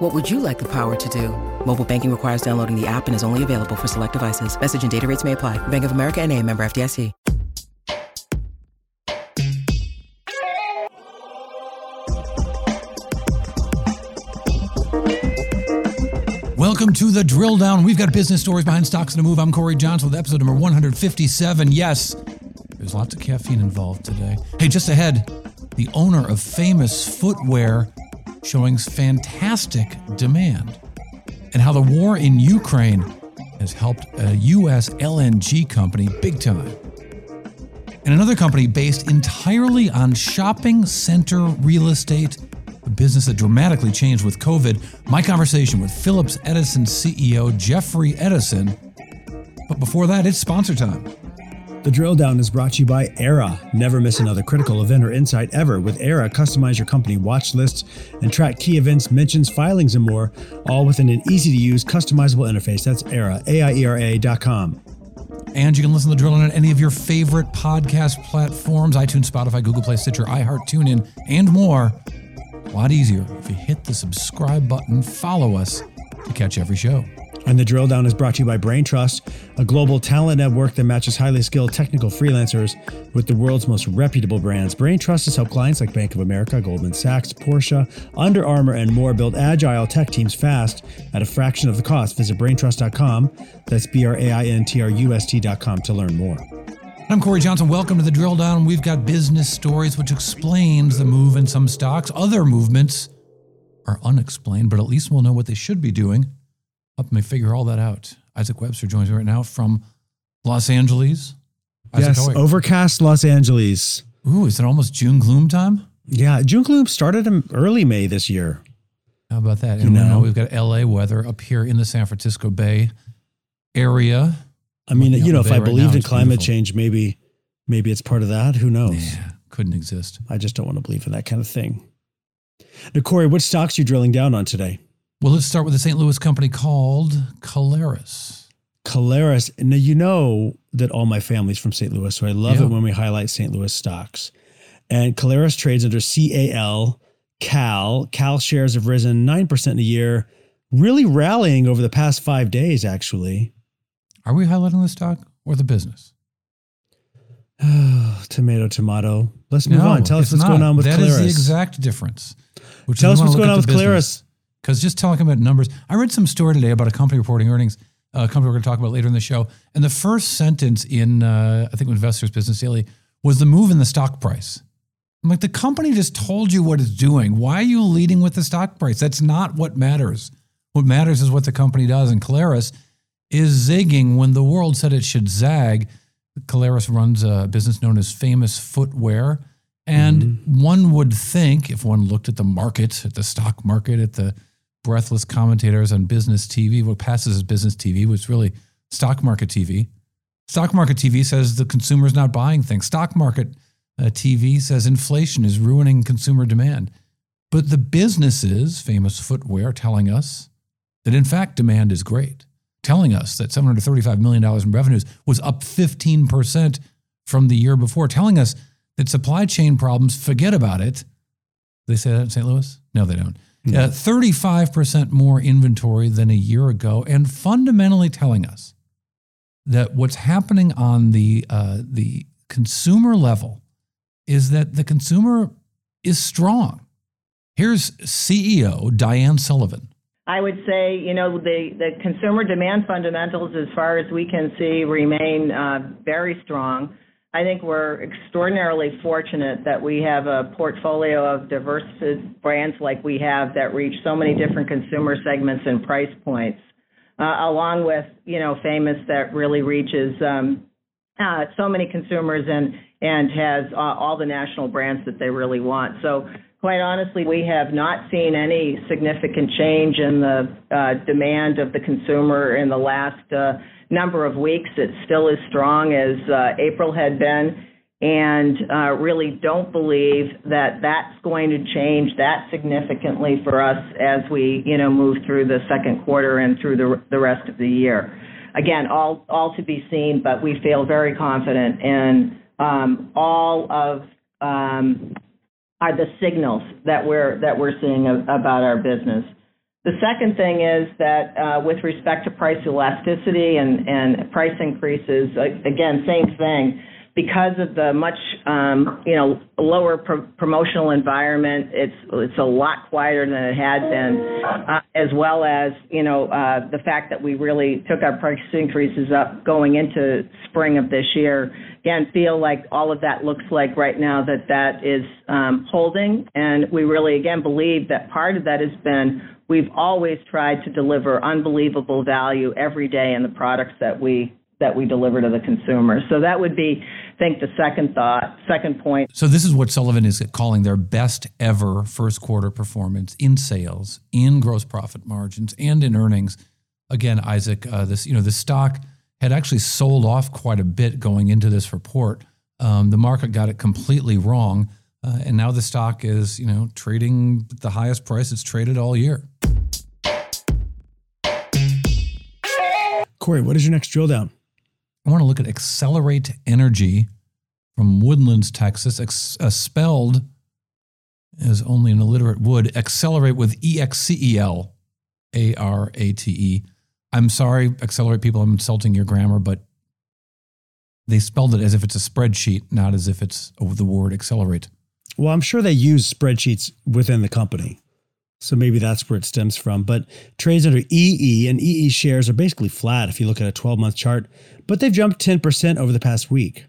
What would you like the power to do? Mobile banking requires downloading the app and is only available for select devices. Message and data rates may apply. Bank of America and a member FDIC. Welcome to the drill down. We've got business stories behind stocks in the move. I'm Cory Johnson with episode number 157. Yes, there's lots of caffeine involved today. Hey, just ahead, the owner of famous footwear showing fantastic demand, and how the war in Ukraine has helped a U.S. LNG company big time. And another company based entirely on shopping center real estate a business that dramatically changed with COVID. My conversation with Phillips Edison CEO Jeffrey Edison. But before that, it's sponsor time. The drill down is brought to you by Era. Never miss another critical event or insight ever. With Era, customize your company watch lists and track key events, mentions, filings, and more, all within an easy to use, customizable interface. That's Era, A I E R A.com. And you can listen to the drill on any of your favorite podcast platforms iTunes, Spotify, Google Play, Stitcher, iHeart, TuneIn, and more. A lot easier if you hit the subscribe button, follow us to catch every show. And the drill down is brought to you by Braintrust, a global talent network that matches highly skilled technical freelancers with the world's most reputable brands. Braintrust has helped clients like Bank of America, Goldman Sachs, Porsche, Under Armour, and more build agile tech teams fast at a fraction of the cost. Visit braintrust.com. That's B R A I N T R U S T.com to learn more. I'm Cory Johnson. Welcome to the drill down. We've got business stories which explains the move in some stocks. Other movements are unexplained, but at least we'll know what they should be doing. Help me figure all that out. Isaac Webster joins me right now from Los Angeles. Isaac, yes, overcast Los Angeles. Ooh, is it almost June gloom time? Yeah, June gloom started in early May this year. How about that? And you know, we've got LA weather up here in the San Francisco Bay area. I mean, you know, if I right believed in climate beautiful. change, maybe maybe it's part of that. Who knows? Yeah, couldn't exist. I just don't want to believe in that kind of thing. Now, Cory, what stocks are you drilling down on today? Well, let's start with a St. Louis company called Caleres. Caleres. Now, you know that all my family's from St. Louis, so I love yeah. it when we highlight St. Louis stocks. And Caleres trades under CAL, CAL. CAL shares have risen 9% in a year, really rallying over the past five days, actually. Are we highlighting the stock or the business? tomato, tomato. Let's move no, on. Tell us what's not. going on with That Caleres. is the exact difference. Tell us what's going on with Caleres. Because just talking about numbers, I read some story today about a company reporting earnings, a company we're going to talk about later in the show. And the first sentence in, uh, I think, Investors Business Daily was the move in the stock price. I'm like, the company just told you what it's doing. Why are you leading with the stock price? That's not what matters. What matters is what the company does. And Caleres is zigging when the world said it should zag. Caleres runs a business known as Famous Footwear. And mm-hmm. one would think, if one looked at the market, at the stock market, at the breathless commentators on business TV, what passes as business TV was really stock market TV. Stock market TV says the consumer is not buying things. Stock market uh, TV says inflation is ruining consumer demand. But the businesses, famous footwear, telling us that in fact demand is great telling us that $735 million in revenues was up 15% from the year before, telling us that supply chain problems, forget about it. They say that in St. Louis? No, they don't. Uh, 35% more inventory than a year ago, and fundamentally telling us that what's happening on the, uh, the consumer level is that the consumer is strong. Here's CEO Diane Sullivan. I would say, you know, the, the consumer demand fundamentals, as far as we can see, remain uh, very strong. I think we're extraordinarily fortunate that we have a portfolio of diverse brands like we have that reach so many different consumer segments and price points, uh, along with, you know, Famous that really reaches um, uh, so many consumers and and has uh, all the national brands that they really want. So quite honestly, we have not seen any significant change in the uh, demand of the consumer in the last uh, number of weeks. It's still as strong as uh, April had been, and uh, really don't believe that that's going to change that significantly for us as we, you know, move through the second quarter and through the the rest of the year. Again, all all to be seen, but we feel very confident in um, all of um, are the signals that we're that we're seeing about our business. The second thing is that uh, with respect to price elasticity and, and price increases, again, same thing because of the much um, you know lower pro- promotional environment, it's it's a lot quieter than it had been, uh, as well as you know uh, the fact that we really took our price increases up going into spring of this year. Again, feel like all of that looks like right now that that is um, holding, and we really again believe that part of that has been we've always tried to deliver unbelievable value every day in the products that we that we deliver to the consumer. So that would be, think, the second thought, second point. So this is what Sullivan is calling their best ever first quarter performance in sales, in gross profit margins, and in earnings. Again, Isaac, uh, this you know the stock had actually sold off quite a bit going into this report. Um, the market got it completely wrong, uh, and now the stock is you know trading the highest price it's traded all year. Cory, what is your next drill down? I want to look at Excelerate Energy from Woodlands, Texas, ex- uh, spelled as only an illiterate would, accelerate with E X C E L A R A T E. I'm sorry, accelerate people, I'm insulting your grammar, but they spelled it as if it's a spreadsheet, not as if it's the word accelerate. Well, I'm sure they use spreadsheets within the company. So maybe that's where it stems from. But trades under EE and EE shares are basically flat if you look at a 12 month chart, but they've jumped 10% over the past week.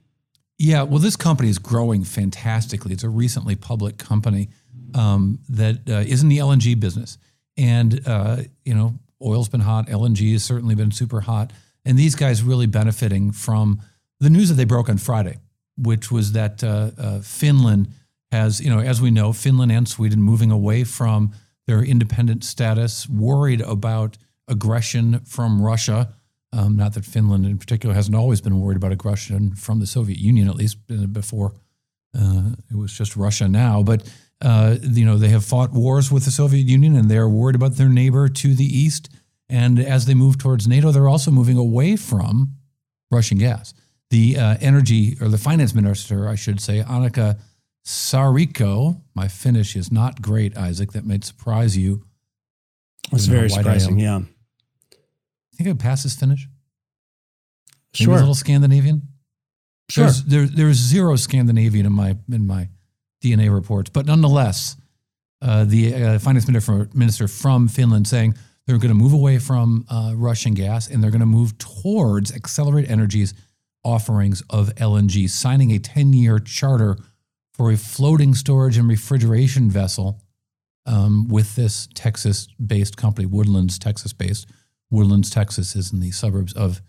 Yeah, well, this company is growing fantastically. It's a recently public company um, that uh, is in the LNG business. And, uh, you know, oil's been hot, LNG has certainly been super hot. And these guys really benefiting from the news that they broke on Friday, which was that uh, uh Finland has, you know, as we know, Finland and Sweden moving away from their independent status, worried about aggression from Russia. Um, not that Finland in particular hasn't always been worried about aggression from the Soviet Union, at least uh, before uh, it was just Russia now. But uh, you know they have fought wars with the Soviet Union, and they are worried about their neighbor to the east. And as they move towards NATO, they're also moving away from Russian gas. The uh, energy or the finance minister, I should say, Annika Saarikko, my Finnish is not great, Isaac. That might surprise you. It's very surprising, yeah. I think I pass this Finnish. Sure. a little Scandinavian. Sure. There's, there, there's zero Scandinavian in my in my DNA reports, but nonetheless, uh, the uh, finance minister, minister from Finland saying they're going to move away from uh, Russian gas and they're going to move towards Excelerate Energy's offerings of LNG, signing a 10 year charter for a floating storage and refrigeration vessel um, with this Texas based company, Woodlands, Texas based. Woodlands, Texas is in the suburbs of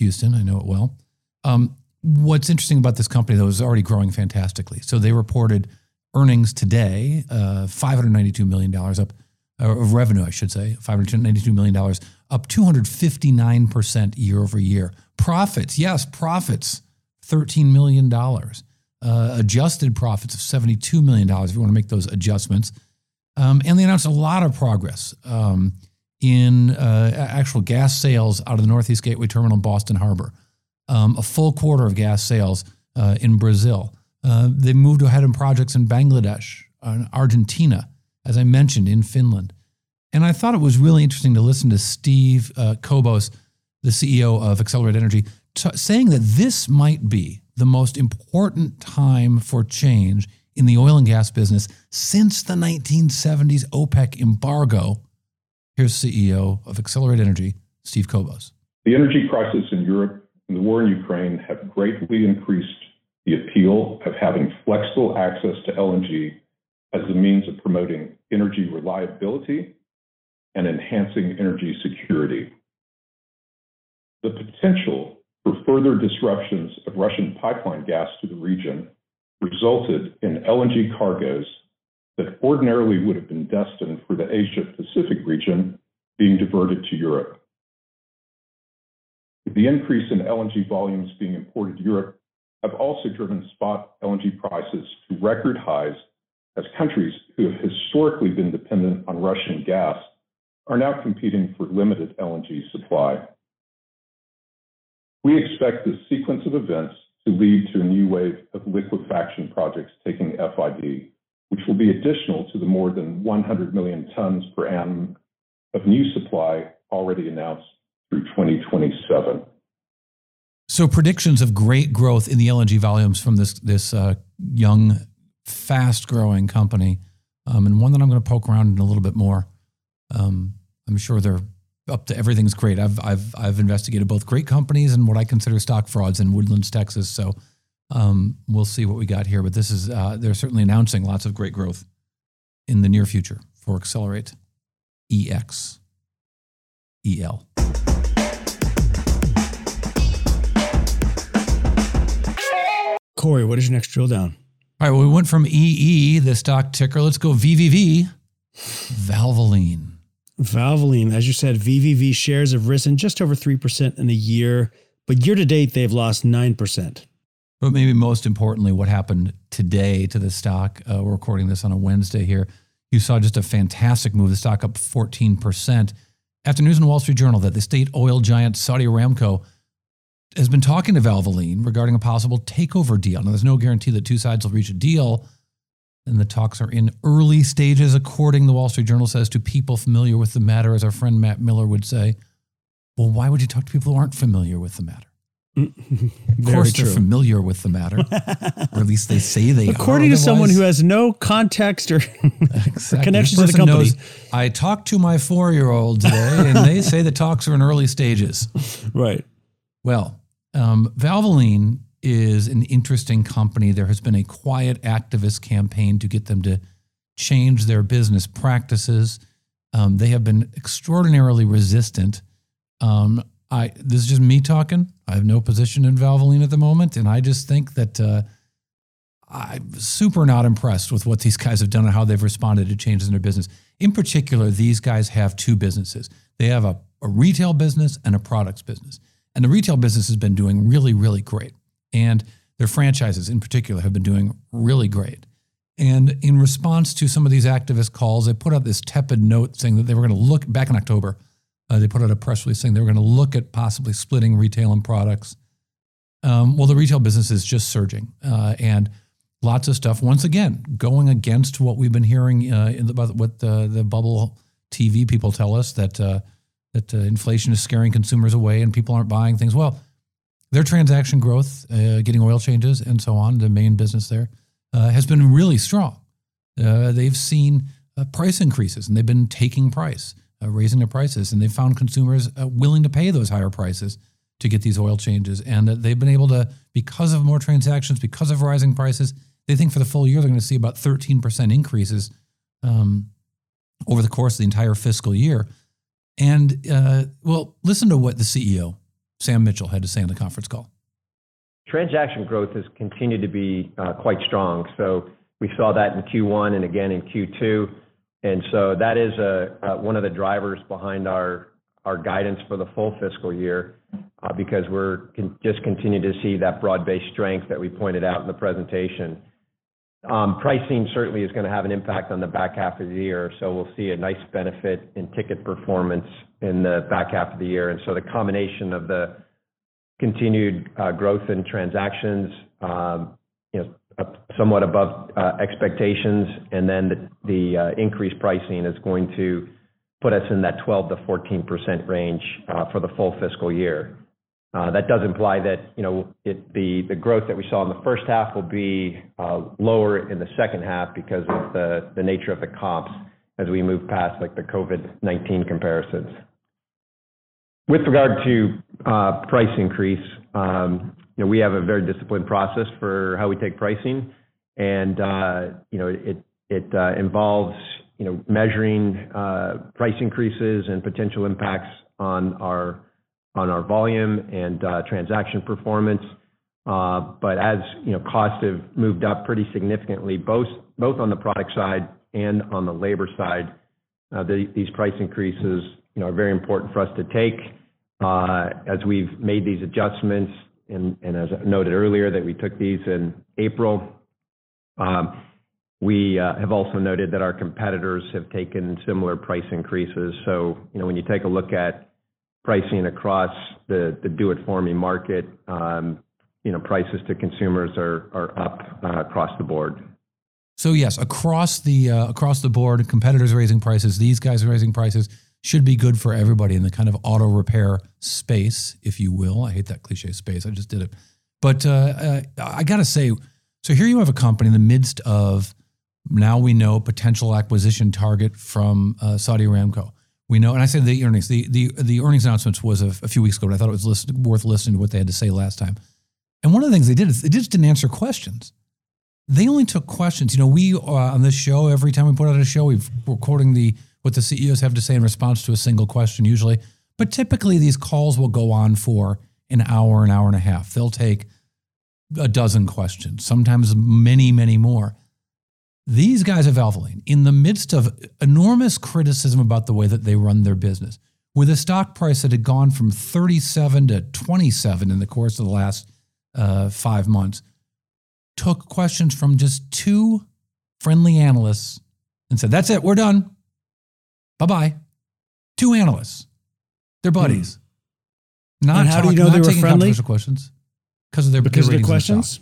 Houston. I know it well. Um, what's interesting about this company, though, is already growing fantastically. So they reported earnings today, uh, $592 million up, of revenue, I should say, $592 million, up 259% year over year. Profits, yes, profits, $13 million uh, adjusted profits of $72 million if you want to make those adjustments. Um, and they announced a lot of progress um, in uh, actual gas sales out of the Northeast Gateway Terminal in Boston Harbor, um, a full quarter of gas sales uh, in Brazil. Uh, they moved ahead in projects in Bangladesh, uh, Argentina, as I mentioned, in Finland. And I thought it was really interesting to listen to Steve Kobos, the CEO of Excelerate Energy, t- saying that this might be the most important time for change in the oil and gas business since the 1970s OPEC embargo. Here's CEO of Excelerate Energy, Steve Kobos. The energy crisis in Europe and the war in Ukraine have greatly increased the appeal of having flexible access to LNG as a means of promoting energy reliability and enhancing energy security. The potential for further disruptions of Russian pipeline gas to the region resulted in LNG cargoes that ordinarily would have been destined for the Asia-Pacific region being diverted to Europe. The increase in LNG volumes being imported to Europe have also driven spot LNG prices to record highs as countries who have historically been dependent on Russian gas are now competing for limited LNG supply. We expect this sequence of events to lead to a new wave of liquefaction projects taking FID, which will be additional to the more than 100 million tons per annum of new supply already announced through 2027. So predictions of great growth in the LNG volumes from this this uh, young, fast-growing company, um, and one that I'm going to poke around in a little bit more. Um, I'm sure they're up to everything's great. I've I've I've investigated both great companies and what I consider stock frauds in Woodlands, Texas. So um, we'll see what we got here. But this is uh, they're certainly announcing lots of great growth in the near future for Excelerate EX EL. Cory, what is your next drill down? All right, well, we went from EE, the stock ticker. Let's go VVV, Valvoline. Valvoline, as you said, VVV shares have risen just over 3% in a year, but year to date, they've lost 9%. But maybe most importantly, what happened today to the stock? Uh, we're recording this on a Wednesday here. You saw just a fantastic move. The stock up 14%. After news in the Wall Street Journal that the state oil giant Saudi Aramco has been talking to Valvoline regarding a possible takeover deal. Now, there's no guarantee that two sides will reach a deal, and the talks are in early stages, according the Wall Street Journal says to people familiar with the matter, as our friend Matt Miller would say. Well, why would you talk to people who aren't familiar with the matter? of course, they're familiar with the matter, or at least they say they According are. According to someone who has no context or Exactly. connections to the company. knows, I talked to my four year old today, and they say the talks are in early stages. right. Well, um, Valvoline is an interesting company. There has been a quiet activist campaign to get them to change their business practices. Um, they have been extraordinarily resistant. Um, I this is just me talking. I have no position in Valvoline at the moment, and I just think that uh, I'm super not impressed with what these guys have done and how they've responded to changes in their business. In particular, these guys have two businesses. They have a, a retail business and a products business. And the retail business has been doing really, really great. And their franchises in particular have been doing really great. And in response to some of these activist calls, they put out this tepid note saying that they were going to look back in October. Uh, they put out a press release saying they were going to look at possibly splitting retail and products. Um, well, the retail business is just surging, uh, and lots of stuff. Once again, going against what we've been hearing uh, about what the, the bubble TV people tell us that uh, that uh, inflation is scaring consumers away and people aren't buying things. Well, their transaction growth, uh, getting oil changes and so on, the main business there, uh, has been really strong. Uh, they've seen uh, price increases and they've been taking price, uh, raising their prices, and they've found consumers uh, willing to pay those higher prices to get these oil changes. And they've been able to, because of more transactions, because of rising prices, they think for the full year they're going to see about 13% increases um, over the course of the entire fiscal year. And well, listen to what the CEO, Sam Mitchell, had to say on the conference call. Transaction growth has continued to be uh, quite strong. So we saw that in Q1 and again in Q2. And so that is a, uh, one of the drivers behind our, our guidance for the full fiscal year, uh, because we're just continue to see that broad-based strength that we pointed out in the presentation. Um, Pricing certainly is gonna have an impact on the back half of the year, so we'll see a nice benefit in ticket performance in the back half of the year. And so the combination of the continued uh, growth in transactions, um, you know, somewhat above uh, expectations, and then the uh, increased pricing is going to put us in that 12%-14% range for the full fiscal year. Uh, That does imply that, you know, the growth that we saw in the first half will be uh, lower in the second half because of the nature of the comps as we move past, like, the COVID-19 comparisons. With regard to uh, price increase, um, you know, we have a very disciplined process for how we take pricing, and you know, it it involves you know measuring price increases and potential impacts on our on our volume and uh, transaction performance. Uh, but as you know, costs have moved up pretty significantly, both both on the product side and on the labor side. Uh, these price increases, you know, are very important for us to take. As we've made these adjustments, and as I noted earlier, that we took these in April, um, we have also noted that our competitors have taken similar price increases. So, you know, when you take a look at pricing across the do-it-for-me market, um, you know, prices to consumers are up uh, across the board. So yes, uh, across the board, competitors raising prices, these guys raising prices. Should be good for everybody in the kind of auto repair space, if you will. I hate that cliché space. I just did it. But uh, I got to say, so here you have a company in the midst of now we know potential acquisition target from Saudi Aramco. We know, and I said the earnings, the the the earnings announcements was a few weeks ago, but I thought it was worth listening to what they had to say last time. And one of the things they did is they just didn't answer questions. They only took questions. You know, we uh, on this show, every time we put out a show, we're quoting the what the CEOs have to say in response to a single question, usually. But typically, these calls will go on for an hour, an hour and a half. They'll take a dozen questions, sometimes many, many more. These guys at Valvoline, in the midst of enormous criticism about the way that they run their business, with a stock price that had gone from 37 to 27 in the course of the last uh, five months, took questions from just two friendly analysts and said, That's it, we're done. Bye bye. Two analysts. They're hmm. buddies. Not and how do you know they were friendly? questions because of their because their of the questions.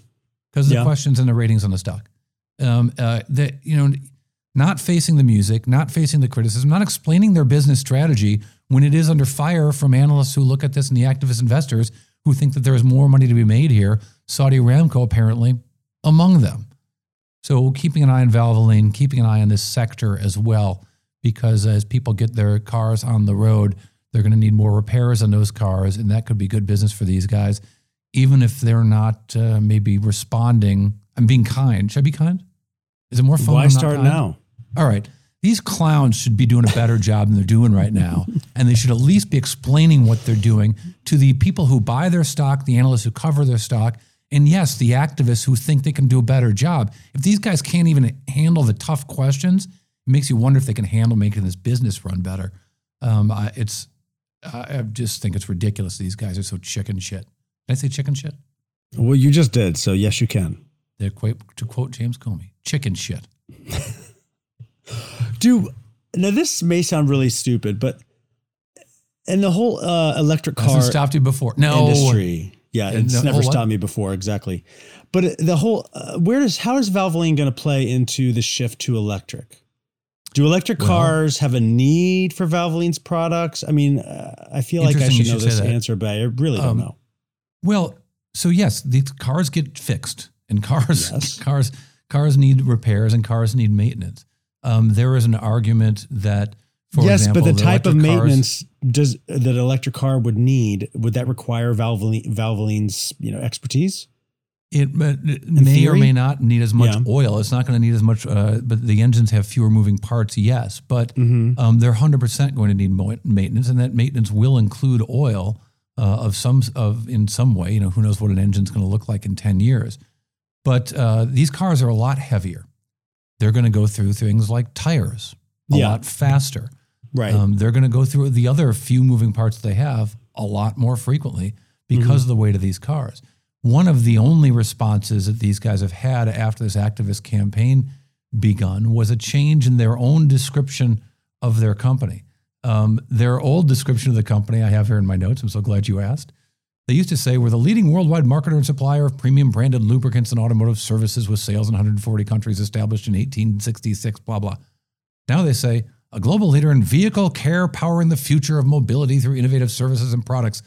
Because of yeah. the questions and the ratings on the stock um, uh, that you know, not facing the music, not facing the criticism, not explaining their business strategy when it is under fire from analysts who look at this and the activist investors who think that there is more money to be made here. Saudi Aramco apparently among them. So keeping an eye on Valvoline, keeping an eye on this sector as well, because as people get their cars on the road, they're going to need more repairs on those cars, and that could be good business for these guys, even if they're not uh, maybe responding I'm being kind. Should I be kind? Is it more fun? Why start now? All right. These clowns should be doing a better job than they're doing right now. And they should at least be explaining what they're doing to the people who buy their stock, the analysts who cover their stock, and yes, the activists who think they can do a better job. If these guys can't even handle the tough questions, it makes you wonder if they can handle making this business run better. Um, it's, I just think it's ridiculous. These guys are so chicken shit. Did I say chicken shit? Well, you just did. So yes, you can. They're quite, to quote James Comey, chicken shit. Do now this may sound really stupid, but and the whole uh, electric car Hasn't stopped you before. No industry. Yeah, it's no, never stopped me before. Exactly, but the whole uh, where does how is Valvoline going to play into the shift to electric? Do electric well, cars have a need for Valvoline's products? I mean, uh, I feel like I should know this answer, but I really don't um, know. Well, so yes, these cars get fixed and cars yes. cars cars need repairs and cars need maintenance. Um, there is an argument that, for yes, example, but the, the type of maintenance cars, does that electric car would need would that require Valvoline, Valvoline's you know expertise? It, it may theory? or may not need as much yeah. oil. It's not going to need as much, uh, but the engines have fewer moving parts. Yes, but mm-hmm. um, they're hundred percent going to need maintenance, and that maintenance will include oil uh, of some of in some way. You know, who knows what an engine's going to look like in ten years. But uh, these cars are a lot heavier. They're going to go through things like tires a yeah. lot faster. Right. Um, they're going to go through the other few moving parts they have a lot more frequently because mm-hmm. of the weight of these cars. One of the only responses that these guys have had after this activist campaign begun was a change in their own description of their company. Um, their old description of the company I have here in my notes. I'm so glad you asked. They used to say we're the leading worldwide marketer and supplier of premium branded lubricants and automotive services with sales in 140 countries established in 1866, blah, blah. Now they say a global leader in vehicle care powering the future of mobility through innovative services and products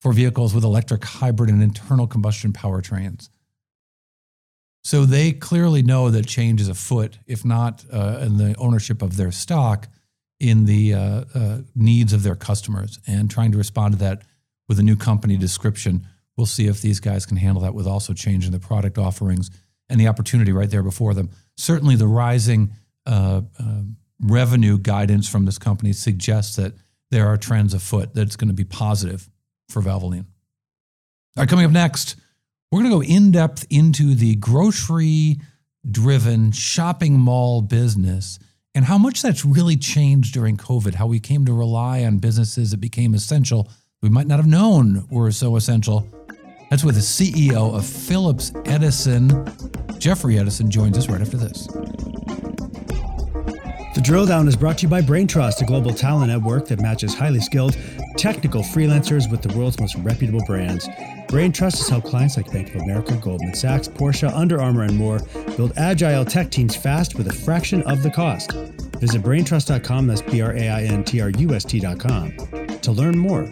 for vehicles with electric, hybrid, and internal combustion powertrains. So they clearly know that change is afoot, if not uh, in the ownership of their stock, in the uh, uh, needs of their customers and trying to respond to that with a new company description. We'll see if these guys can handle that with also changing the product offerings and the opportunity right there before them. Certainly, the rising uh, uh, revenue guidance from this company suggests that there are trends afoot that's going to be positive for Valvoline. All right, coming up next, we're going to go in depth into the grocery driven shopping mall business and how much that's really changed during COVID, how we came to rely on businesses that became essential we might not have known were so essential. That's with the CEO of Phillips Edison. Jeffrey Edison joins us right after this. The drill down is brought to you by BrainTrust, a global talent network that matches highly skilled technical freelancers with the world's most reputable brands. BrainTrust has helped clients like Bank of America, Goldman Sachs, Porsche, Under Armour, and more build agile tech teams fast with a fraction of the cost. Visit braintrust.com, that's B R A I N T R U S T.com, to learn more.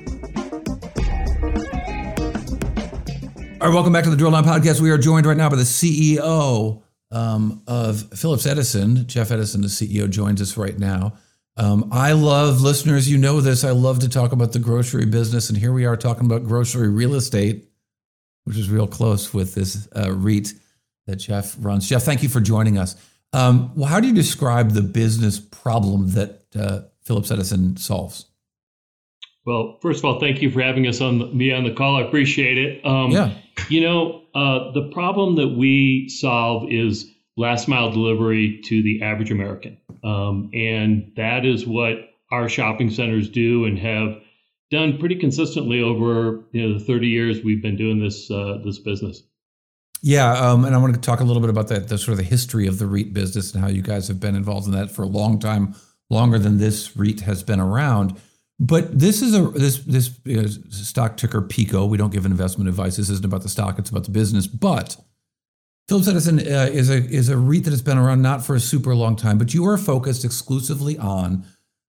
All right, welcome back to the Drill Down Podcast. We are joined right now by the CEO um, of Phillips Edison. Jeff Edison, the CEO, joins us right now. Um, I love listeners. You know this. I love to talk about the grocery business, and here we are talking about grocery real estate, which is real close with this uh, REIT that Jeff runs. Jeff, thank you for joining us. Um, well, how do you describe the business problem that uh, Phillips Edison solves? Well, first of all, thank you for having us on the, me on the call. I appreciate it. Um, yeah. You know, uh, the problem that we solve is last mile delivery to the average American, um, and that is what our shopping centers do and have done pretty consistently over you know the 30 years we've been doing this uh, this business. Yeah, um, and I want to talk a little bit about that, the sort of the history of the REIT business and how you guys have been involved in that for a long time, longer than this REIT has been around. But this is a this this stock ticker PECO. We don't give investment advice. This isn't about the stock; it's about the business. But Phillips Edison uh, is a is a REIT that has been around not for a super long time, but you are focused exclusively on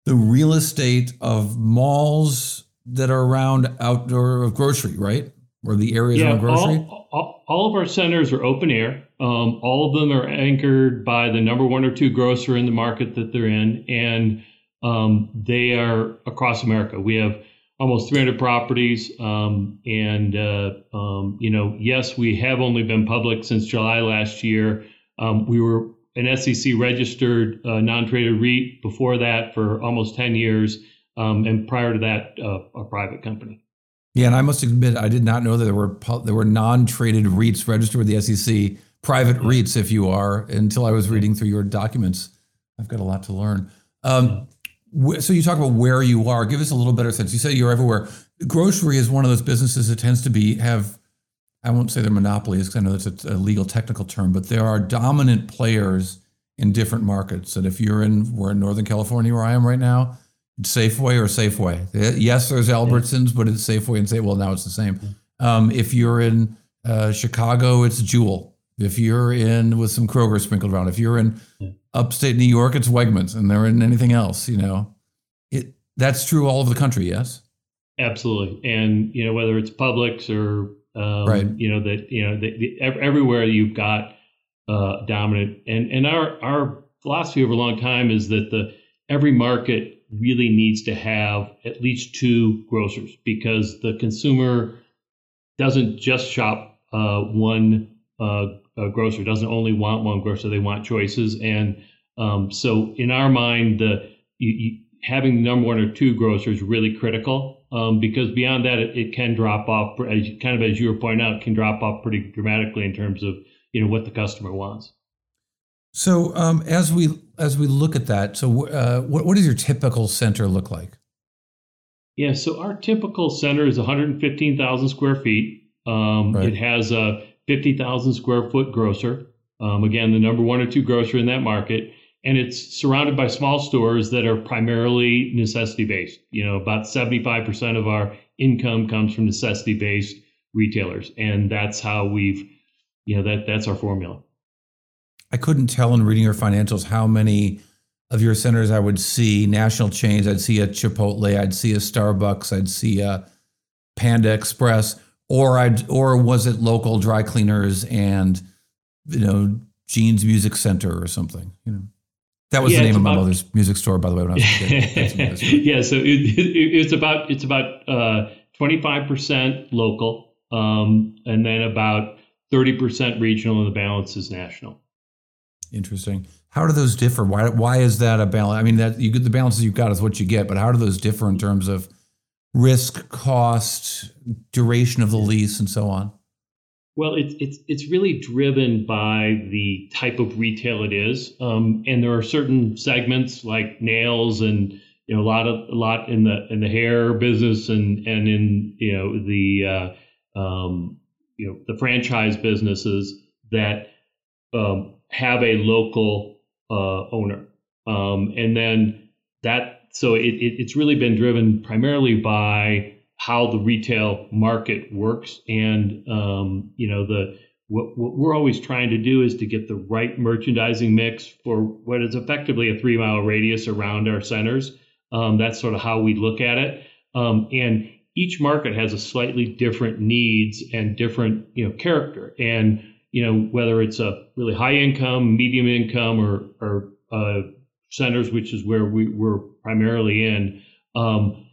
the real estate of malls that are around outdoor of grocery, right? Or the areas yeah, around grocery. All, all, all, of our centers are open air. Um, all of them are anchored by the number one or two grocer in the market that they're in, and um, they are across America. We have almost 300 properties, um, and uh, um, you know, yes, we have only been public since July last year. Um, we were an SEC registered uh, non-traded REIT before that for almost 10 years, um, and prior to that, uh, a private company. Yeah, and I must admit, I did not know that there were there were non-traded REITs registered with the SEC, private REITs, if you are, until I was reading through your documents. I've got a lot to learn. Um, so you talk about where you are. Give us a little better sense. You say you're everywhere. Grocery is one of those businesses that tends to be have. I won't say they're monopolies because I know that's a, legal technical term, but there are dominant players in different markets. And if you're in, we're in Northern California where I am right now, it's Safeway or Safeway. Yes, there's Albertsons, but it's Safeway and say, well, now it's the same. Um, if you're in uh, Chicago, it's Jewel. If you're in with some Kroger sprinkled around, if you're in upstate New York, it's Wegmans, and there isn't anything else. You know, it that's true all over the country. Yes, absolutely. And you know, whether it's Publix or um, right, you know that you know the, the, everywhere you've got uh, dominant, and and our our philosophy over a long time is that the every market really needs to have at least two grocers because the consumer doesn't just shop uh, one uh, a grocer doesn't only want one grocer; they want choices. And um, so, in our mind, the you, you, having the number one or two grocers really critical um, because beyond that, it, it, can drop off. As, kind of as you were pointing out, can drop off pretty dramatically in terms of you know what the customer wants. So um, as we as we look at that, so uh, what what does your typical center look like? Yeah, so our typical center is 115,000 square feet. Um, right. It has a 50,000 square foot grocer. Um, again, the number one or two grocer in that market. And it's surrounded by small stores that are primarily necessity based. You know, about 75% of our income comes from necessity based retailers. And that's how we've, you know, that that's our formula. I couldn't tell in reading your financials how many of your centers I would see national chains. I'd see a Chipotle, I'd see a Starbucks, I'd see a Panda Express or I or was it local dry cleaners and you know Jean's Music Center or something? You know, that was yeah, the name of my mother's music store, by the way. When I was a kid. yeah, so it, it, it's about it's about uh, twenty five percent local, um, and then about thirty percent regional, and the balance is national. Interesting. How do those differ? Why why is that a balance? I mean, that you get the balances you've got is what you get, but how do those differ in terms of risk, cost, duration of the lease, and so on? Well, it's it's it's really driven by the type of retail it is, um, and there are certain segments like nails and you know a lot of a lot in the in the hair business and and in you know the uh, um, you know the franchise businesses that um, have a local uh, owner, um, and then that so it, it, it's really been driven primarily by how the retail market works and um, you know the what, what, we're always trying to do is to get the right merchandising mix for what is effectively a three mile radius around our centers. Um, that's sort of how we look at it. Um, and each market has a slightly different needs and different you know character. And you know whether it's a really high income medium income or or uh, centers which is where we, we're primarily in um,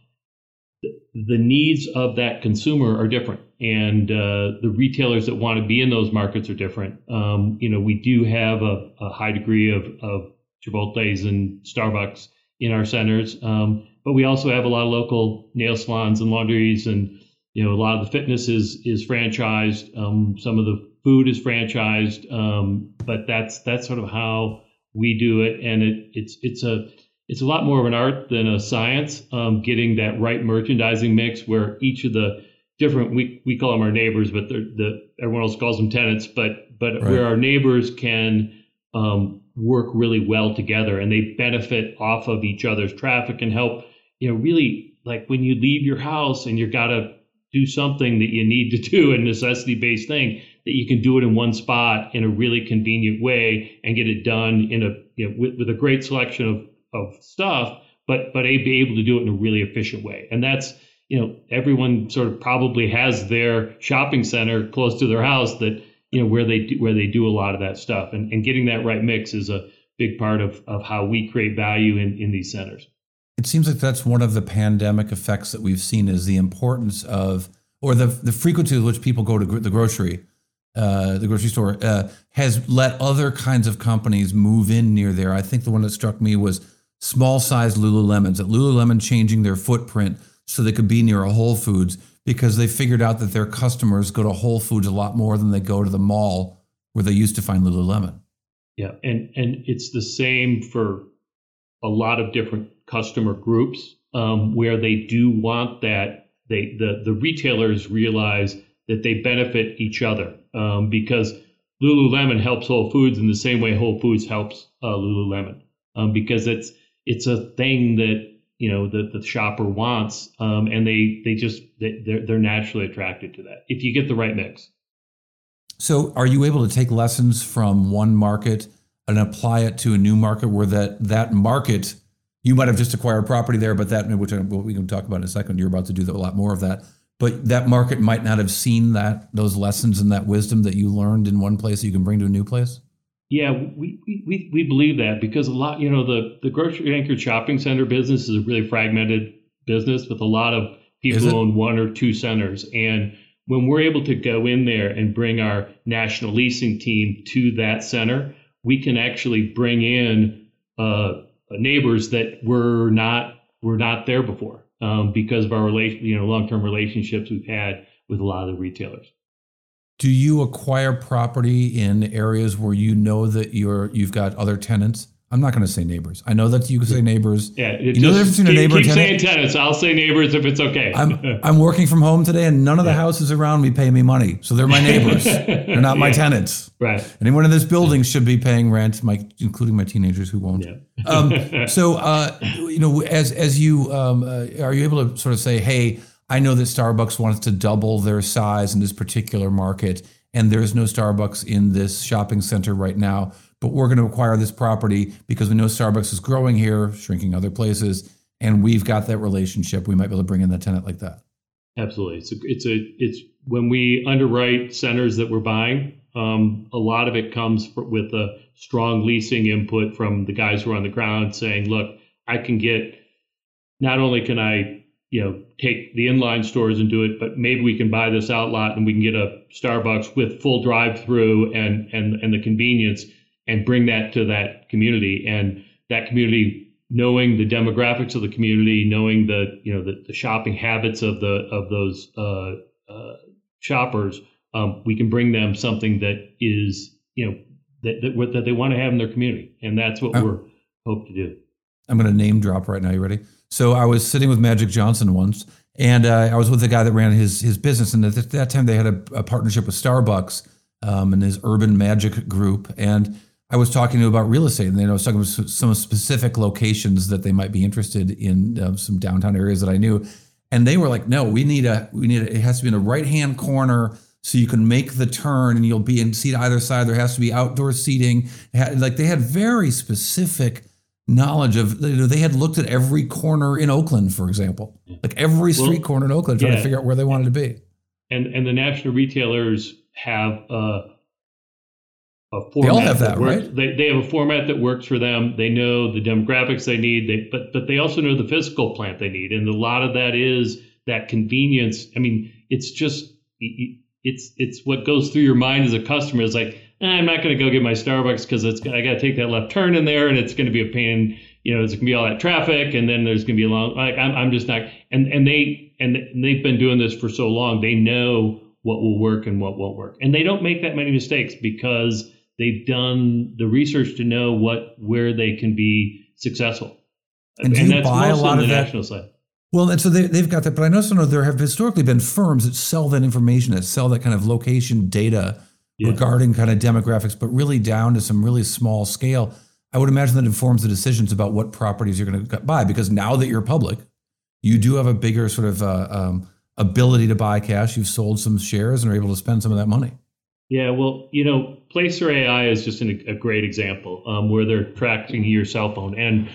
the needs of that consumer are different and uh, the retailers that want to be in those markets are different. Um, you know we do have a, a, high degree of, of chipotles and starbucks in our centers um, but we also have a lot of local nail salons and laundries and you know a lot of the fitness is is franchised um, some of the food is franchised um, but that's that's sort of how we do it and it it's it's a it's a lot more of an art than a science. Um, getting that right merchandising mix where each of the different we, we call them our neighbors, but they're, the everyone else calls them tenants. But but right. where our neighbors can um, work really well together and they benefit off of each other's traffic and help. You know, really like when you leave your house and you've got to do something that you need to do, a necessity based thing, that you can do it in one spot in a really convenient way and get it done in a you know, with, with a great selection of of stuff, but but be able to do it in a really efficient way. And that's you know everyone sort of probably has their shopping center close to their house that you know where they do, where they do a lot of that stuff. And and getting that right mix is a big part of of how we create value in in these centers. It seems like that's one of the pandemic effects that we've seen is the importance of or the the frequency with which people go to the grocery uh, the grocery store uh, has let other kinds of companies move in near there. I think the one that struck me was small size Lululemons, at Lululemon changing their footprint so they could be near a Whole Foods because they figured out that their customers go to Whole Foods a lot more than they go to the mall where they used to find Lululemon. Yeah, and and it's the same for a lot of different customer groups um, where they do want that. They the the retailers realize that they benefit each other um, because Lululemon helps Whole Foods in the same way Whole Foods helps uh, Lululemon um, because it's it's a thing that you know that the shopper wants, um, and they they just they, they're they're naturally attracted to that if you get the right mix. So, are you able to take lessons from one market and apply it to a new market where that that market you might have just acquired property there, but that which we can talk about in a second, you're about to do a lot more of that. But that market might not have seen that those lessons and that wisdom that you learned in one place that you can bring to a new place. Yeah, we, we, we believe that because a lot, you know, the, the grocery anchored shopping center business is a really fragmented business with a lot of people who own one or two centers. And when we're able to go in there and bring our national leasing team to that center, we can actually bring in uh, neighbors that were not were not there before um, because of our relation, you know, long term relationships we've had with a lot of the retailers. Do you acquire property in areas where you know that you're you've got other tenants? I'm not going to say neighbors. I know that you can say neighbors. Yeah, you know the difference between a neighbor keep and tenant. saying tenants. I'll say neighbors if it's okay. I'm I'm working from home today, and none of the yeah. houses around me pay me money, so they're my neighbors. they're not my tenants. Right. Anyone in this building should be paying rent, my including my teenagers who won't. Yeah. um, so, uh, you know, as as you um, uh, are you able to sort of say, hey, I know that Starbucks wants to double their size in this particular market and there's no Starbucks in this shopping center right now, but we're going to acquire this property because we know Starbucks is growing here, shrinking other places, and we've got that relationship. We might be able to bring in the tenant like that. Absolutely, it's a, it's a it's when we underwrite centers that we're buying. Um, a lot of it comes with a strong leasing input from the guys who are on the ground saying, "Look, I can get not only can I you know take the inline stores and do it but maybe we can buy this outlot and we can get a starbucks with full drive through and and and the convenience and bring that to that community and that community knowing the demographics of the community, knowing the you know the, the shopping habits of the of those uh, uh, shoppers, um, we can bring them something that is you know that that, that they want to have in their community, and that's what we're hope to do. I'm going to name drop right now. You ready? So I was sitting with Magic Johnson once, and uh, I was with the guy that ran his his business, and at that time they had a, a partnership with Starbucks um, and his Urban Magic group, and I was talking to him about real estate, and then I was talking about some specific locations that they might be interested in, uh, some downtown areas that I knew, and they were like, "No, we need a, we need a, it has to be in the right hand corner." So you can make the turn and you'll be in seat either side. There has to be outdoor seating. Like they had very specific knowledge of you know, they had looked at every corner in Oakland, for example, like every street well, corner in Oakland, trying yeah. to figure out where they wanted to be. And and the national retailers have a, a format. They all have that, that works, right? They, they have a format that works for them. They know the demographics they need, they, but but they also know the physical plant they need, and a lot of that is that convenience. I mean, it's just it's it's what goes through your mind as a customer. It's like Eh, I'm not going to go get my Starbucks because it's I got to take that left turn in there, and it's going to be a pain. You know, there's going to be all that traffic, and then there's going to be a long. Like I'm, I'm just not. And and they and they've been doing this for so long. They know what will work and what won't work, and they don't make that many mistakes because they've done the research to know what where they can be successful. And, and that's buy a lot of that? national side. Well, and so they, they've got that, but I know there have historically been firms that sell that information, that sell that kind of location data yeah. regarding kind of demographics, but really down to some really small scale. I would imagine that informs the decisions about what properties you're going to buy because now that you're public, you do have a bigger sort of uh, um, ability to buy cash. You've sold some shares and are able to spend some of that money. Yeah, well, you know, Placer AI is just an, a great example um, where they're tracking your cell phone, and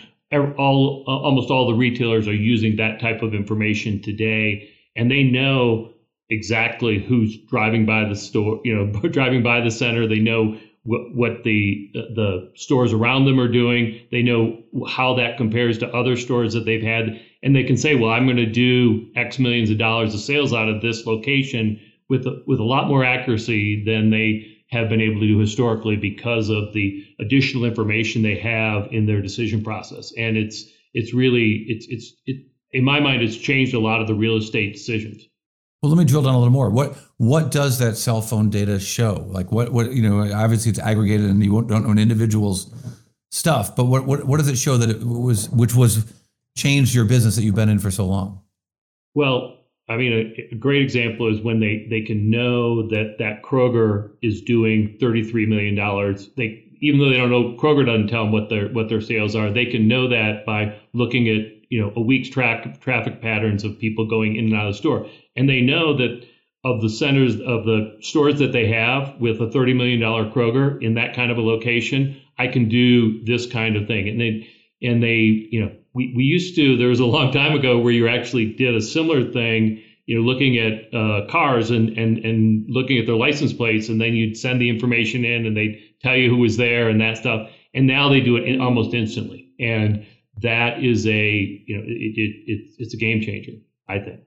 all almost all the retailers are using that type of information today, and they know exactly who's driving by the store, you know, driving by the center. They know what, what the the stores around them are doing. They know how that compares to other stores that they've had, and they can say, "Well, I'm going to do X millions of dollars of sales out of this location with a, with a lot more accuracy than they have been able to do historically because of the additional information they have in their decision process. And it's it's really it's it's it in my mind it's changed a lot of the real estate decisions. Well, let me drill down a little more. What what does that cell phone data show? Like what what you know? Obviously, it's aggregated, and you don't know an individual's stuff. But what what what does it show that it was which was changed your business that you've been in for so long? Well, I mean, a, a, great example is when they, they can know that that Kroger is doing $33 million. They, even though they don't know, Kroger doesn't tell them what their, what their sales are. They can know that by looking at, you know, a week's track traffic patterns of people going in and out of the store. And they know that of the centers of the stores that they have with a $30 million Kroger in that kind of a location, I can do this kind of thing. And they, and they, you know, we, we used to, there was a long time ago where you actually did a similar thing, you know, looking at uh, cars and, and, and looking at their license plates, and then you'd send the information in and they'd tell you who was there and that stuff. And now they do it in, almost instantly. And that is a, you know, it, it, it, it's a game changer, I think.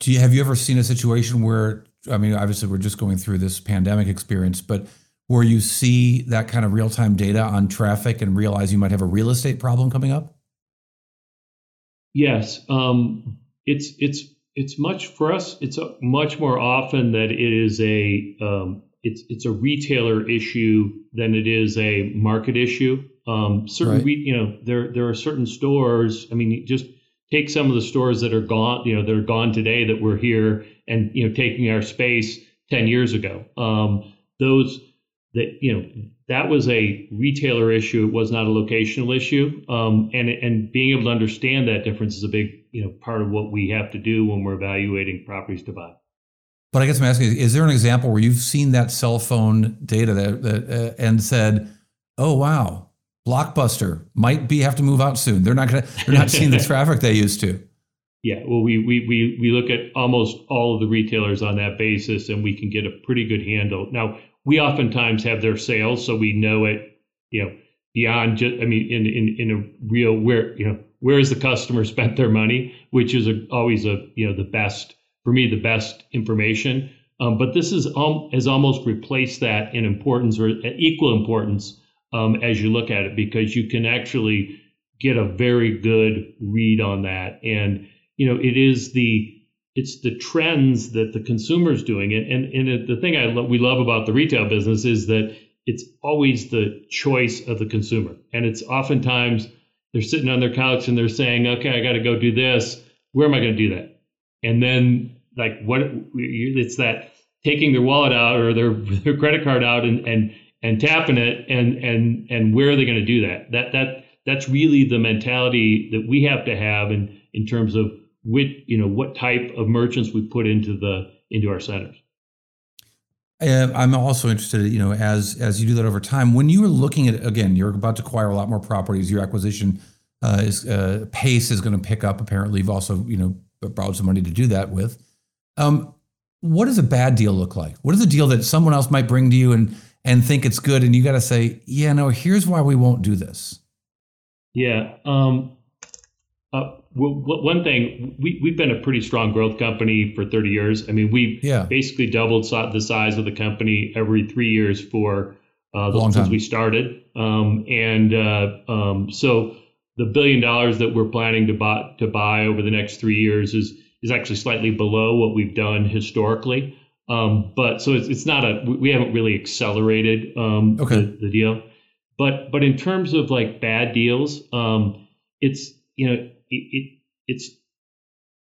Do you, have you ever seen a situation where, I mean, obviously we're just going through this pandemic experience, but where you see that kind of real time data on traffic and realize you might have a real estate problem coming up? Yes, um, it's it's it's much for us. It's much more often that it is a um, it's it's a retailer issue than it is a market issue. Um, certain right. re, you know there there are certain stores. I mean, just take some of the stores that are gone. You know, that are gone today that were here and you know taking our space ten years ago. Um, those that you know that was a retailer issue. It was not a locational issue. Um, and and being able to understand that difference is a big you know part of what we have to do when we're evaluating properties to buy. But I guess I'm asking: Is there an example where you've seen that cell phone data that, that uh, and said, "Oh wow, Blockbuster might be have to move out soon. They're not gonna, they're not seeing the traffic they used to." Yeah, well, we, we we we look at almost all of the retailers on that basis, and we can get a pretty good handle. Now, we oftentimes have their sales, so we know it, you know, beyond just, I mean, in, in, in a real, where, you know, where has the customer spent their money, which is a, always a, you know, the best, for me, the best information. Um, but this is um, has almost replaced that in importance or equal importance um, as you look at it, because you can actually get a very good read on that. And you know, it is the it's the trends that the consumer is doing. And and, and the thing I lo- we love about the retail business is that it's always the choice of the consumer, and it's oftentimes they're sitting on their couch and they're saying, "Okay, I got to go do this. Where am I going to do that?" And then like what it's that taking their wallet out or their their credit card out and and and tapping it and and and where are they going to do that? That that that's really the mentality that we have to have in in terms of which you know what type of merchants we put into the into our centers. I'm also interested, you know, as as you do that over time. When you were looking at again, you're about to acquire a lot more properties. Your acquisition uh, is uh, pace is going to pick up. Apparently, you've also you know borrowed some money to do that with. Um, what does a bad deal look like? What is a deal that someone else might bring to you and and think it's good, and you got to say, yeah, no, here's why we won't do this. Yeah. Um, uh, well, one thing we we've been a pretty strong growth company for 30 years. I mean, we've yeah. basically doubled the size of the company every three years for uh, the, since we started. Um, and uh, um, so the billion dollars that we're planning to buy to buy over the next three years is is actually slightly below what we've done historically. Um, but so it's, it's not a we haven't really accelerated um, okay. the, the, deal. But but in terms of like bad deals, um, it's you know it, it it's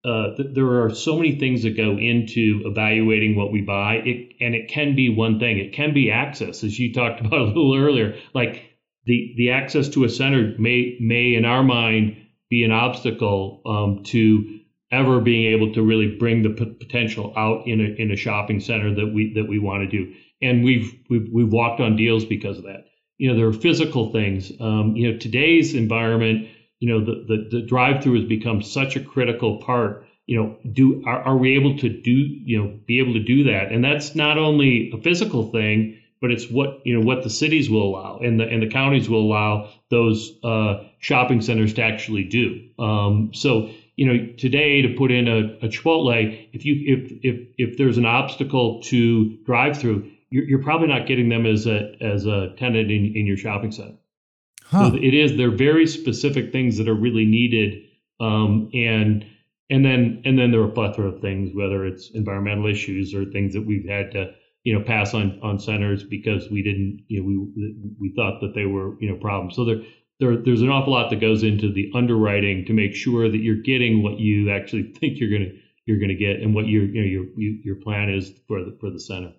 uh, th- there are so many things that go into evaluating what we buy. It and it can be one thing. It can be access, as you talked about a little earlier. Like the the access to a center may may in our mind be an obstacle um, to ever being able to really bring the p- potential out in a in a shopping center that we that we want to do. And we've we've we've walked on deals because of that. You know, there are physical things. Um, you know, today's environment. You know, the the, the drive through has become such a critical part. You know, do are, are we able to do you know be able to do that? And that's not only a physical thing, but it's what you know what the cities will allow and the and the counties will allow those uh, shopping centers to actually do. Um, so you know, today to put in a, a Chipotle, if you if if if there's an obstacle to drive through, you're, you're probably not getting them as a as a tenant in, in your shopping center. Huh. So it is they're very specific things that are really needed, um, and and then and then there are a plethora of things, whether it's environmental issues or things that we've had to you know pass on on centers because we didn't you know we we thought that they were you know problems. So there there, there's an awful lot that goes into the underwriting to make sure that you're getting what you actually think you're going to you're going to get and what your you know your your plan is for the for the center.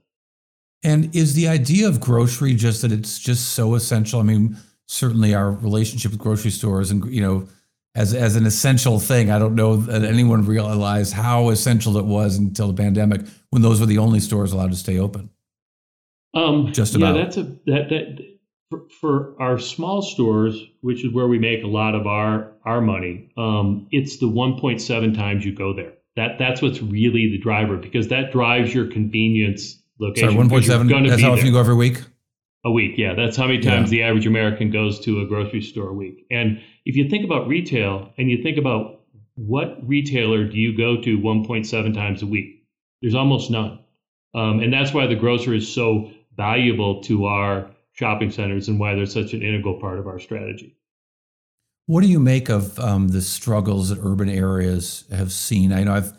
And is the idea of grocery just that it's just so essential? I mean, certainly our relationship with grocery stores and you know as as an essential thing. I don't know that anyone realized how essential it was until the pandemic when those were the only stores allowed to stay open. Um, just about. Yeah, that's a that that for, for, our small stores, which is where we make a lot of our our money, um, it's the 1.7 times you go there. That that's what's really the driver because that drives your convenience location. Sorry, 1.7. That's how often you go every week. A week, yeah. That's how many times yeah. the average American goes to a grocery store a week. And if you think about retail and you think about what retailer do you go to 1.7 times a week, there's almost none. Um, and that's why the grocer is so valuable to our shopping centers and why they're such an integral part of our strategy. What do you make of um, the struggles that urban areas have seen? I know I've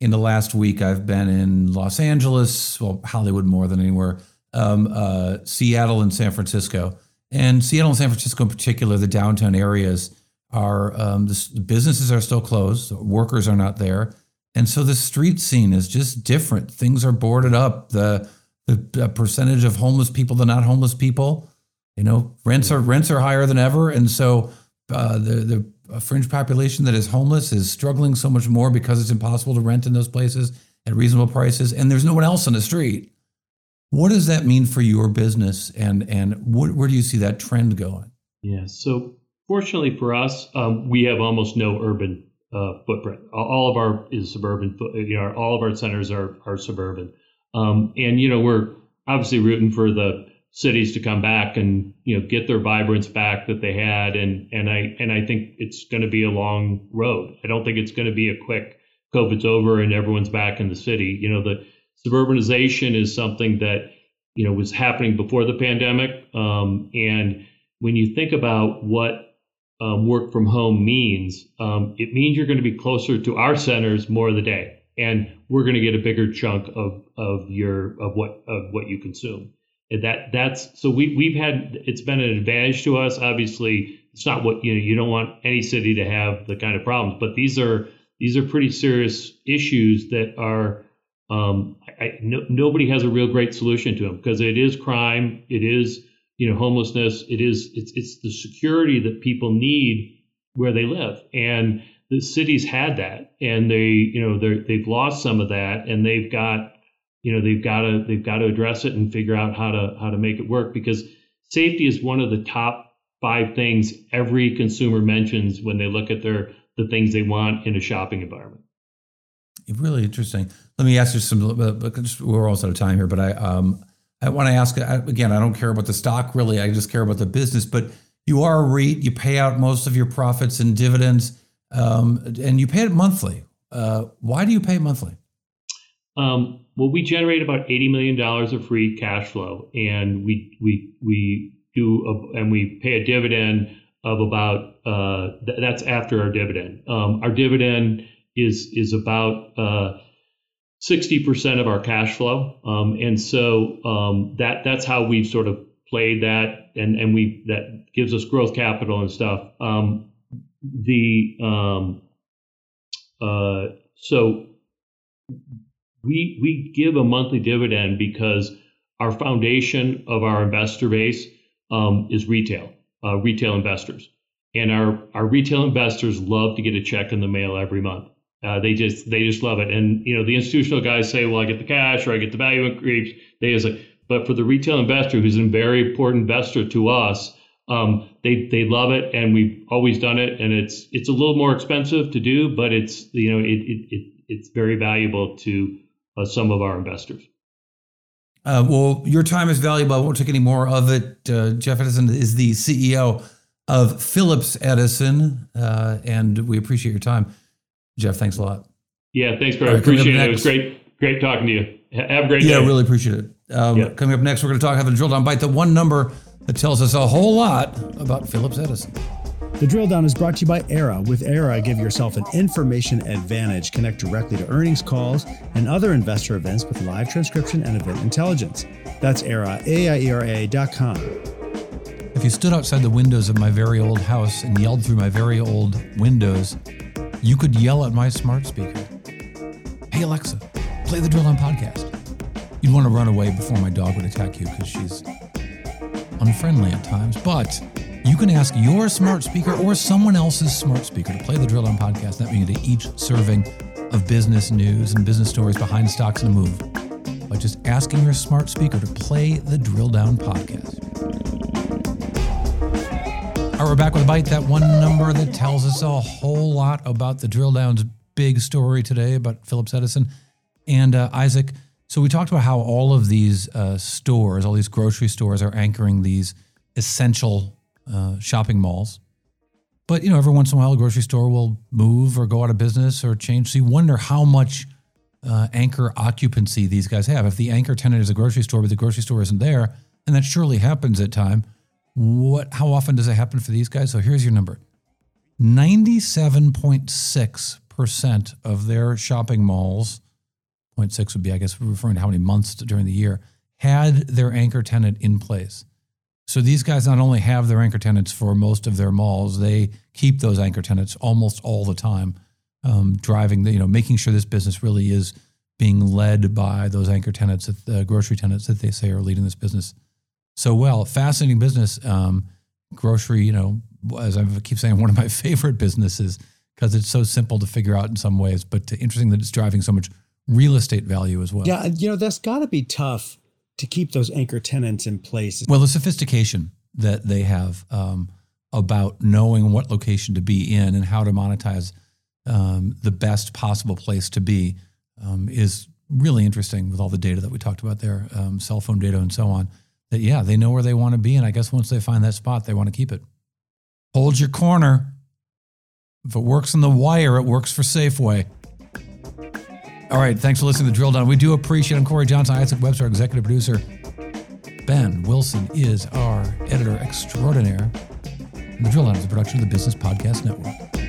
in the last week I've been in Los Angeles, well Hollywood more than anywhere, um, uh, Seattle and San Francisco, and Seattle and San Francisco in particular, the downtown areas are um, the businesses are still closed, workers are not there, and so the street scene is just different. Things are boarded up. The the percentage of homeless people to not homeless people. You know, rents are rents are higher than ever, and so uh, the the fringe population that is homeless is struggling so much more because it's impossible to rent in those places at reasonable prices, and there's no one else on the street. What does that mean for your business, and and what, where do you see that trend going? Yeah, so fortunately for us, um, we have almost no urban uh, footprint. All of our is suburban. You know, all of our centers are are suburban. Um, and you know, we're obviously rooting for the cities to come back and you know get their vibrance back that they had. And and I and I think it's going to be a long road. I don't think it's going to be a quick COVID's over and everyone's back in the city. You know, the suburbanization is something that you know was happening before the pandemic. Um, and when you think about what um, work from home means, um, it means you're going to be closer to our centers more of the day, and we're going to get a bigger chunk of of your of what of what you consume. And that that's so we we've had it's been an advantage to us. Obviously, it's not what you know. You don't want any city to have the kind of problems, but these are these are pretty serious issues that are. Um, I, no, nobody has a real great solution to them because it is crime, it is you know homelessness it is it's it's the security that people need where they live and the cities had that and they you know they they've lost some of that and they've got you know they've got to they've got to address it and figure out how to how to make it work because safety is one of the top five things every consumer mentions when they look at their the things they want in a shopping environment. Really interesting. Let me ask you some we're almost out of time here but i um I want to ask again, I don't care about the stock really, I just care about the business, but you are a REIT, you pay out most of your profits in dividends, um, and you pay it monthly. Uh, why do you pay monthly? Um, well, we generate about $80 million of free cash flow, and we, we, we do, a, and we pay a dividend of about, uh, th- that's after our dividend. Um, our dividend is, is about, uh, 60% of our cash flow. Um, and so um, that that's how we've sort of played that and, and we that gives us growth capital and stuff. Um, the um, uh, so we we give a monthly dividend because our foundation of our investor base um, is retail, uh, retail investors. And our, our retail investors love to get a check in the mail every month. Uh, they just they just love it. And you know, the institutional guys say, "Well, I get the cash or I get the value increase." They just like, but for the retail investor, who's a very important investor to us, um, they they love it, and we've always done it. And it's it's a little more expensive to do, but it's you know it it, it it's very valuable to uh, some of our investors. Uh, well, your time is valuable. I won't take any more of it. Uh, Jeff Edison is the CEO of Phillips Edison, uh, and we appreciate your time. Jeff, thanks a lot. Yeah, thanks, bro. Right, appreciate it. It was great, great talking to you. Have a great yeah, day. Yeah, really appreciate it. Um, yeah. Coming up next, we're going to talk, have a drill down bite, the one number that tells us a whole lot about Phillips Edison. The drill down is brought to you by Aiera. With Aiera, give yourself an information advantage. Connect directly to earnings calls and other investor events with live transcription and event intelligence. That's Aiera, A-I-E-R-A dot com. If you stood outside the windows of my very old house and yelled through my very old windows, you could yell at my smart speaker, Hey Alexa, play the Drill Down podcast. You'd want to run away before my dog would attack you because she's unfriendly at times. But you can ask your smart speaker or someone else's smart speaker to play the Drill Down podcast. That means to each serving of business news and business stories behind stocks in a move by just asking your smart speaker to play the Drill Down podcast. All right, we're back with a bite. That one number that tells us a whole lot about the drill down's big story today about Phillips Edison and uh, Isaac. So we talked about how all of these uh, stores, all these grocery stores, are anchoring these essential uh, shopping malls. But you know, every once in a while, a grocery store will move or go out of business or change. So you wonder how much uh, anchor occupancy these guys have. If the anchor tenant is a grocery store, but the grocery store isn't there, and that surely happens at time what? How often does it happen for these guys? So here's your number: ninety-seven point six percent of their shopping malls. 0.6 would be, I guess, referring to how many months during the year had their anchor tenant in place. So these guys not only have their anchor tenants for most of their malls, they keep those anchor tenants almost all the time, um, driving the, you know, making sure this business really is being led by those anchor tenants, that the uh, grocery tenants that they say are leading this business so well. Fascinating business. Um, grocery, you know, as I keep saying, one of my favorite businesses because it's so simple to figure out in some ways, but interesting that it's driving so much real estate value as well. Yeah, you know, that's got to be tough to keep those anchor tenants in place. Well, the sophistication that they have um, about knowing what location to be in and how to monetize um, the best possible place to be um, is really interesting with all the data that we talked about there, um, cell phone data and so on that yeah, they know where they want to be, and I guess once they find that spot, they want to keep it. Hold your corner. If it works in the wire, it works for Safeway. All right, thanks for listening to Drill Down. We do appreciate. I'm Cory Johnson, Isaac Webster, executive producer. Ben Wilson is our editor extraordinaire. The Drill Down is a production of the Business Podcast Network.